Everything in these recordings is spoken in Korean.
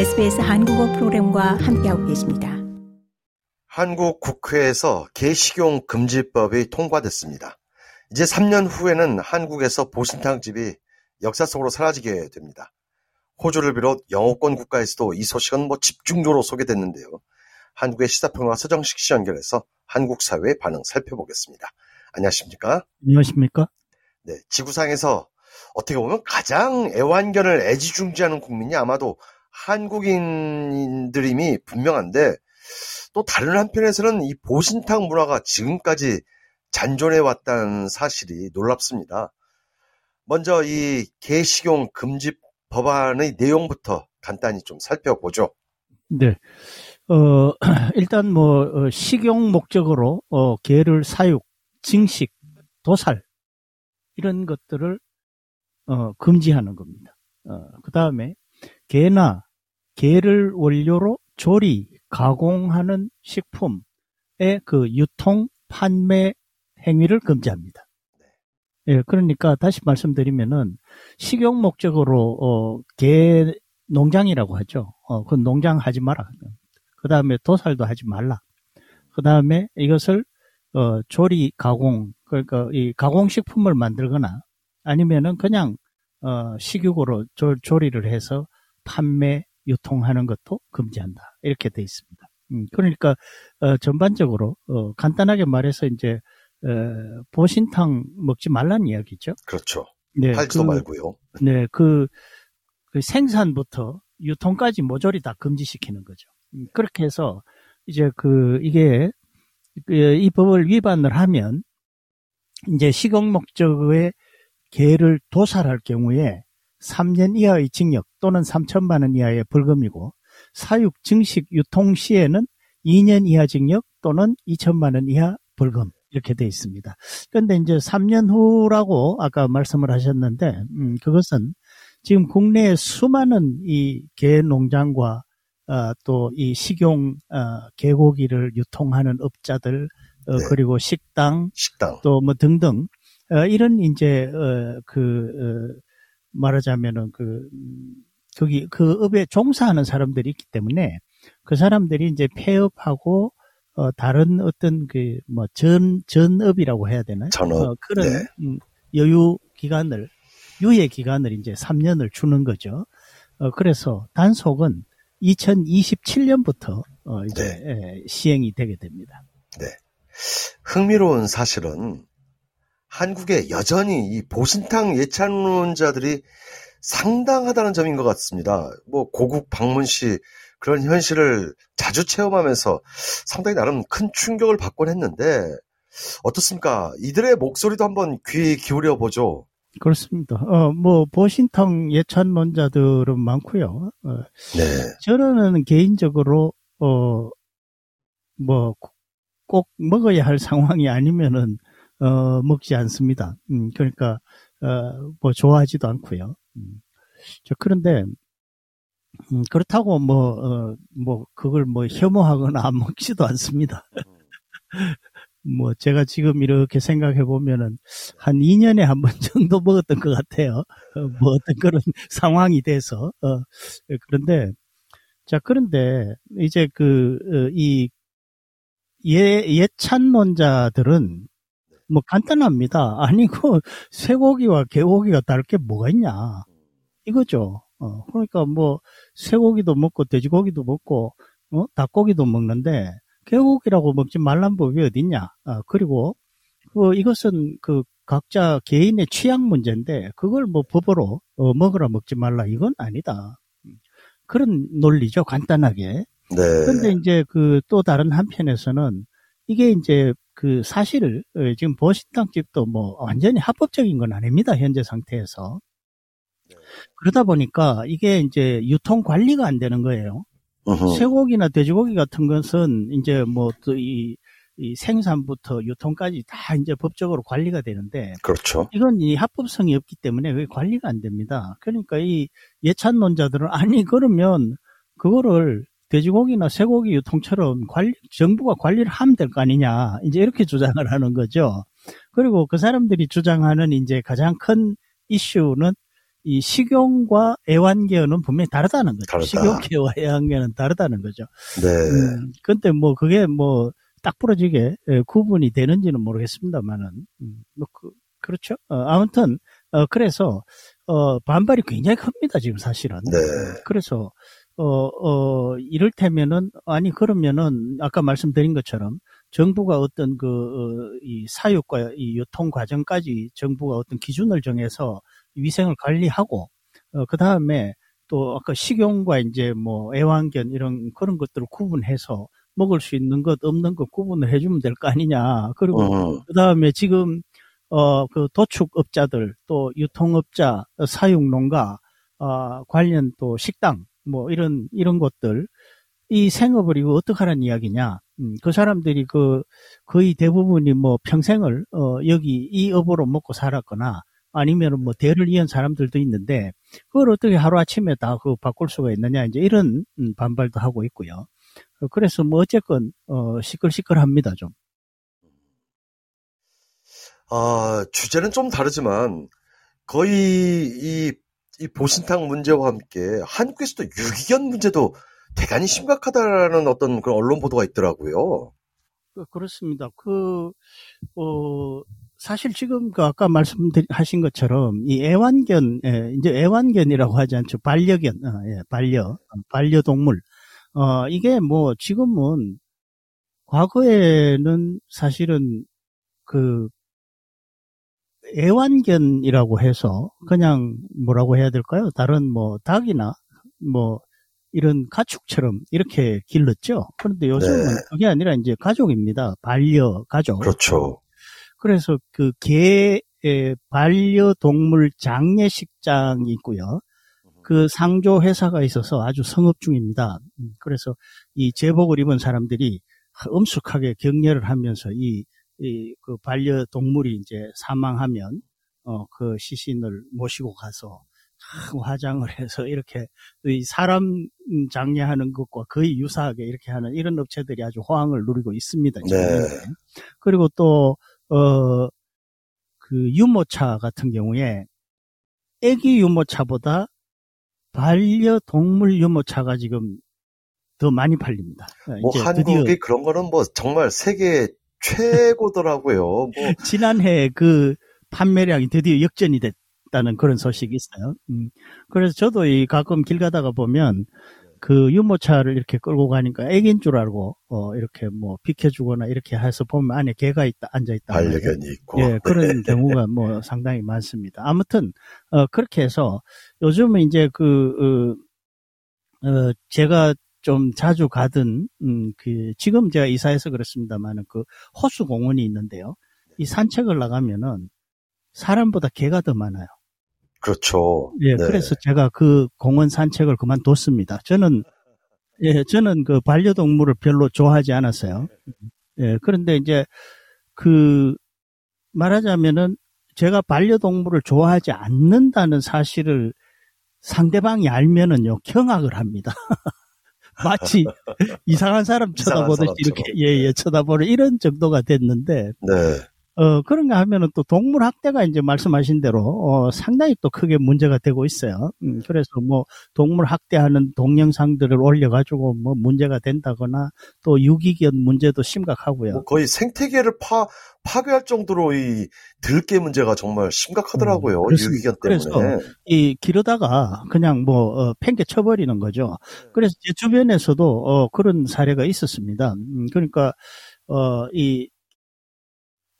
SBS 한국어 프로그램과 함께하고 계십니다. 한국 국회에서 개식용 금지법이 통과됐습니다. 이제 3년 후에는 한국에서 보신탕집이 역사 속으로 사라지게 됩니다. 호주를 비롯 영어권 국가에서도 이 소식은 뭐 집중적으로 소개됐는데요. 한국의 시사평론가 서정식 씨 연결해서 한국 사회의 반응 살펴보겠습니다. 안녕하십니까? 안녕하십니까? 네, 지구상에서 어떻게 보면 가장 애완견을 애지중지하는 국민이 아마도 한국인들임이 분명한데 또 다른 한편에서는 이 보신탕 문화가 지금까지 잔존해 왔다는 사실이 놀랍습니다. 먼저 이 개식용 금지 법안의 내용부터 간단히 좀 살펴보죠. 네. 어, 일단 뭐, 어, 식용 목적으로, 어, 개를 사육, 증식, 도살, 이런 것들을, 어, 금지하는 겁니다. 어, 그 다음에, 개나, 개를 원료로 조리, 가공하는 식품의 그 유통, 판매 행위를 금지합니다. 예, 그러니까 다시 말씀드리면은 식용 목적으로 어, 개 농장이라고 하죠. 어, 그 농장 하지 마라. 그 다음에 도살도 하지 말라. 그 다음에 이것을 어, 조리 가공 그러니까 이 가공식품을 만들거나 아니면은 그냥 어, 식육으로 조, 조리를 해서 판매 유통하는 것도 금지한다. 이렇게 돼 있습니다. 음, 그러니까 어, 전반적으로 어, 간단하게 말해서 이제 어, 보신탕 먹지 말라는 이야기죠. 그렇죠. 네, 팔지도 그, 말고요. 네, 그, 그, 생산부터 유통까지 모조리 다 금지시키는 거죠. 음, 그렇게 해서 이제 그 이게 그, 이 법을 위반을 하면 이제 식용 목적의 개를 도살할 경우에 3년 이하의 징역 또는 3천만 원 이하의 벌금이고 사육 증식 유통 시에는 2년 이하 징역 또는 2천만 원 이하 벌금 이렇게 돼 있습니다. 그런데 이제 3년 후라고 아까 말씀을 하셨는데, 음, 그것은 지금 국내에 수많은 이 개 농장과 어, 또이 식용 어, 개고기를 유통하는 업자들 어, 네. 그리고 식당, 식당. 또 뭐 등등 어, 이런 이제 어, 그 어, 말하자면은 그 음, 거기 그 업에 종사하는 사람들이 있기 때문에 그 사람들이 이제 폐업하고 어, 다른 어떤 그 뭐 전 전업이라고 해야 되나? 전업. 어, 그런 네. 음, 여유 기간을 유예 기간을 이제 3년을 주는 거죠. 어, 그래서 단속은 2027년부터 어, 이제 네. 예, 시행이 되게 됩니다. 네. 흥미로운 사실은 한국에 여전히 이 보신탕 예찬론자들이 상당하다는 점인 것 같습니다. 뭐 고국 방문 시 그런 현실을 자주 체험하면서 상당히 나름 큰 충격을 받곤 했는데 어떻습니까? 이들의 목소리도 한번 귀 기울여 보죠. 그렇습니다. 어, 뭐, 보신탕 예찬론자들은 많고요. 어, 네. 저는 개인적으로, 어, 뭐, 꼭 먹어야 할 상황이 아니면은, 어, 먹지 않습니다. 음, 그러니까, 어, 뭐, 좋아하지도 않고요. 음. 저, 그런데, 음, 그렇다고 뭐, 어, 뭐, 그걸 뭐 혐오하거나 안 먹지도 않습니다. 뭐, 제가 지금 이렇게 생각해 보면은 한 2년에 한 번 정도 먹었던 것 같아요. 어, 뭐 어떤 그런 상황이 돼서. 어, 그런데, 자, 그런데 이제 그, 어, 이, 예, 예찬론자들은 뭐 간단합니다. 아니고, 쇠고기와 개고기가 다를 게 뭐가 있냐. 이거죠. 어, 그러니까 뭐 쇠고기도 먹고 돼지고기도 먹고 어, 닭고기도 먹는데 개고기라고 먹지 말란 법이 어딨냐. 어, 그리고 그 이것은 그 각자 개인의 취향 문제인데 그걸 뭐 법으로 어, 먹으라 먹지 말라 이건 아니다. 그런 논리죠 간단하게. 네. 그런데 이제 그 또 다른 한편에서는 이게 이제 그 사실을 어, 지금 보신탕집도 뭐 완전히 합법적인 건 아닙니다 현재 상태에서. 그러다 보니까 이게 이제 유통 관리가 안 되는 거예요. 어허. 쇠고기나 돼지고기 같은 것은 이제 뭐또이 이 생산부터 유통까지 다 이제 법적으로 관리가 되는데 그렇죠. 이건 이 합법성이 없기 때문에 그게 관리가 안 됩니다. 그러니까 이 예찬론자들은 아니 그러면 그거를 돼지고기나 쇠고기 유통처럼 관리 정부가 관리를 하면 될 거 아니냐 이제 이렇게 주장을 하는 거죠. 그리고 그 사람들이 주장하는 이제 가장 큰 이슈는 이 식용과 애완견은 분명히 다르다는 거죠. 다르다. 식용개와 애완견은 다르다는 거죠. 네. 음, 근데 뭐 그게 뭐 딱 부러지게 예, 구분이 되는지는 모르겠습니다만은 음, 뭐 그, 그렇죠. 어, 아무튼 어, 그래서 어, 반발이 굉장히 큽니다 지금 사실은. 네. 그래서 어, 어, 이를테면은 아니 그러면은 아까 말씀드린 것처럼 정부가 어떤 그, 어, 이 사육과 이 유통 과정까지 정부가 어떤 기준을 정해서 위생을 관리하고, 어, 그 다음에 또 아까 식용과 이제 뭐 애완견 이런 그런 것들을 구분해서 먹을 수 있는 것 없는 것 구분을 해주면 될 거 아니냐. 그리고 음. 그 다음에 지금 어 그 도축업자들 또 유통업자 사육농가 어, 관련 또 식당 뭐 이런 이런 것들 이 생업을 이거 어떡하라는 이야기냐. 음, 그 사람들이 그 거의 대부분이 뭐 평생을 어 여기 이 업으로 먹고 살았거나 아니면은 뭐 대를 이은 사람들도 있는데 그걸 어떻게 하루 아침에 다 그 바꿀 수가 있느냐 이제 이런 음, 반발도 하고 있고요. 어, 그래서 뭐 어쨌건 어 시끌시끌합니다 좀. 아, 주제는 좀 다르지만 거의 이, 이 보신탕 문제와 함께 한국에서도 유기견 문제도 대단히 심각하다라는 어떤 그런 언론 보도가 있더라고요. 그- 그렇습니다. 그, 어, 사실 지금 그 아까 말씀하신 것처럼 이 애완견, 예, 이제 애완견이라고 하지 않죠. 반려견, 어, 예, 반려, 반려동물. 어, 이게 뭐 지금은 과거에는 사실은 그 애완견이라고 해서 그냥 뭐라고 해야 될까요? 다른 뭐 닭이나 뭐 이런 가축처럼 이렇게 길렀죠. 그런데 요즘은 네. 그게 아니라 이제 가족입니다. 반려 가족. 그렇죠. 그래서 그개 반려 동물 장례식장이 있고요. 그 상조 회사가 있어서 아주 성업 중입니다. 음, 그래서 이 제복을 입은 사람들이 엄숙하게 격려를 하면서 이, 이, 그 반려 동물이 이제 사망하면, 어, 그 시신을 모시고 가서 참 화장을 해서 이렇게 이 사람 장례하는 것과 거의 유사하게 이렇게 하는 이런 업체들이 아주 호황을 누리고 있습니다. 지금. 네. 그리고 또, 어, 그 유모차 같은 경우에 애기 유모차보다 반려동물 유모차가 지금 더 많이 팔립니다. 뭐 이제 한국이 드디어 그런 거는 뭐 정말 세계 최고더라고요. 뭐 지난해 그 판매량이 드디어 역전이 됐다는 그런 소식이 있어요. 음. 그래서 저도 이 가끔 길 가다가 보면 그 유모차를 이렇게 끌고 가니까 애기인 줄 알고 어 이렇게 뭐 비켜주거나 이렇게 해서 보면 안에 개가 있다 앉아 있다. 반려견이 있고. 예, 그런 경우가 뭐 상당히 많습니다. 아무튼 어 그렇게 해서 요즘은 이제 그 어, 어, 제가 좀 자주 가던 음, 그 지금 제가 이사해서 그렇습니다만은 그 호수 공원이 있는데요. 이 산책을 나가면은 사람보다 개가 더 많아요. 그렇죠. 예, 네. 그래서 제가 그 공원 산책을 그만뒀습니다. 저는 예, 저는 그 반려동물을 별로 좋아하지 않았어요. 예, 그런데 이제 그 말하자면은 제가 반려동물을 좋아하지 않는다는 사실을 상대방이 알면은요 경악을 합니다. 마치 이상한 사람 쳐다보듯이 이렇게 예예 쳐다보는 이런 정도가 됐는데 네. 어, 그런가 하면은 또 동물 학대가 이제 말씀하신 대로, 어, 상당히 또 크게 문제가 되고 있어요. 음, 그래서 뭐, 동물 학대하는 동영상들을 올려가지고 뭐 문제가 된다거나 또 유기견 문제도 심각하고요. 뭐 거의 생태계를 파 파괴할 정도로 이 들개 문제가 정말 심각하더라고요. 음. 유기견 때문에. 이 기르다가 그냥 뭐, 어, 팽개 쳐버리는 거죠. 그래서 제 주변에서도, 어, 그런 사례가 있었습니다. 음, 그러니까, 어, 이,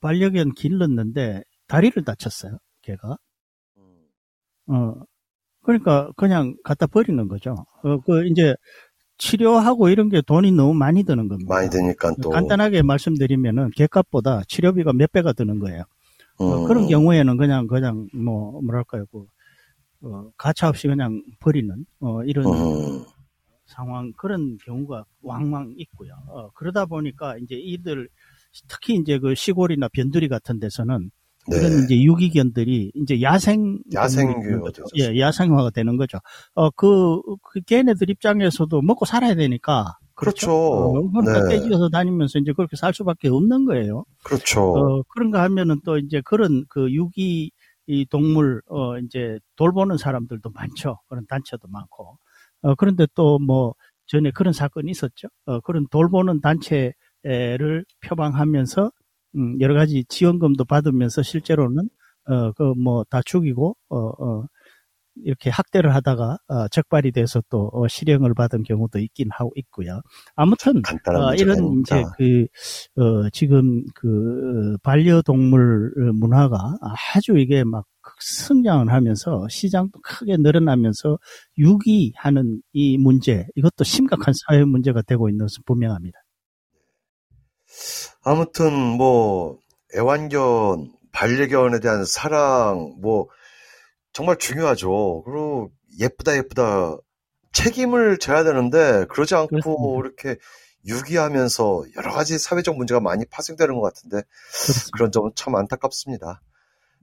반려견 길렀는데 다리를 다쳤어요, 걔가. 어, 그러니까 그냥 갖다 버리는 거죠. 어, 그 이제 치료하고 이런 게 돈이 너무 많이 드는 겁니다. 많이 드니까 또 간단하게 말씀드리면은 개값보다 치료비가 몇 배가 드는 거예요. 어, 음, 그런 경우에는 그냥 그냥 뭐 뭐랄까요, 그 어, 가차 없이 그냥 버리는 어, 이런 음, 상황 그런 경우가 왕왕 있고요. 어, 그러다 보니까 이제 이들 특히 이제 그 시골이나 변두리 같은 데서는 네. 이런 이제 유기견들이 이제 야생. 되죠. 예, 야생화가 되는 거죠. 어, 그, 그 걔네들 입장에서도 먹고 살아야 되니까. 그렇죠. 어, 그러니까 네. 떼지어서 다니면서 이제 그렇게 살 수밖에 없는 거예요. 그렇죠. 어, 그런가 하면은 또 이제 그런 그 유기 이 동물 어 이제 돌보는 사람들도 많죠. 그런 단체도 많고. 어 그런데 또 뭐 전에 그런 사건이 있었죠. 어 그런 돌보는 단체 를 표방하면서 음 여러 가지 지원금도 받으면서 실제로는 어 그 뭐 다 죽이고 어 어 이렇게 학대를 하다가 어, 적발이 돼서 또 어, 실형을 받은 경우도 있긴 하고 있고요. 아무튼 어, 이런 이제 그 어, 지금 그 반려동물 문화가 아주 이게 막 성장을 하면서 시장도 크게 늘어나면서 유기하는 이 문제 이것도 심각한 사회 문제가 되고 있는 것은 분명합니다. 아무튼 뭐 애완견 반려견에 대한 사랑 뭐 정말 중요하죠. 그리고 예쁘다 예쁘다 책임을 져야 되는데 그러지 않고 그렇습니다. 이렇게 유기하면서 여러 가지 사회적 문제가 많이 파생되는 것 같은데 그렇습니다. 그런 점은 참 안타깝습니다.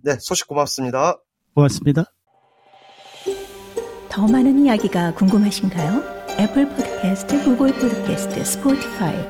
네, 소식 고맙습니다. 고맙습니다. 더 많은 이야기가 궁금하신가요? 애플 포드캐스트, 구글 포드캐스트, 스포티파이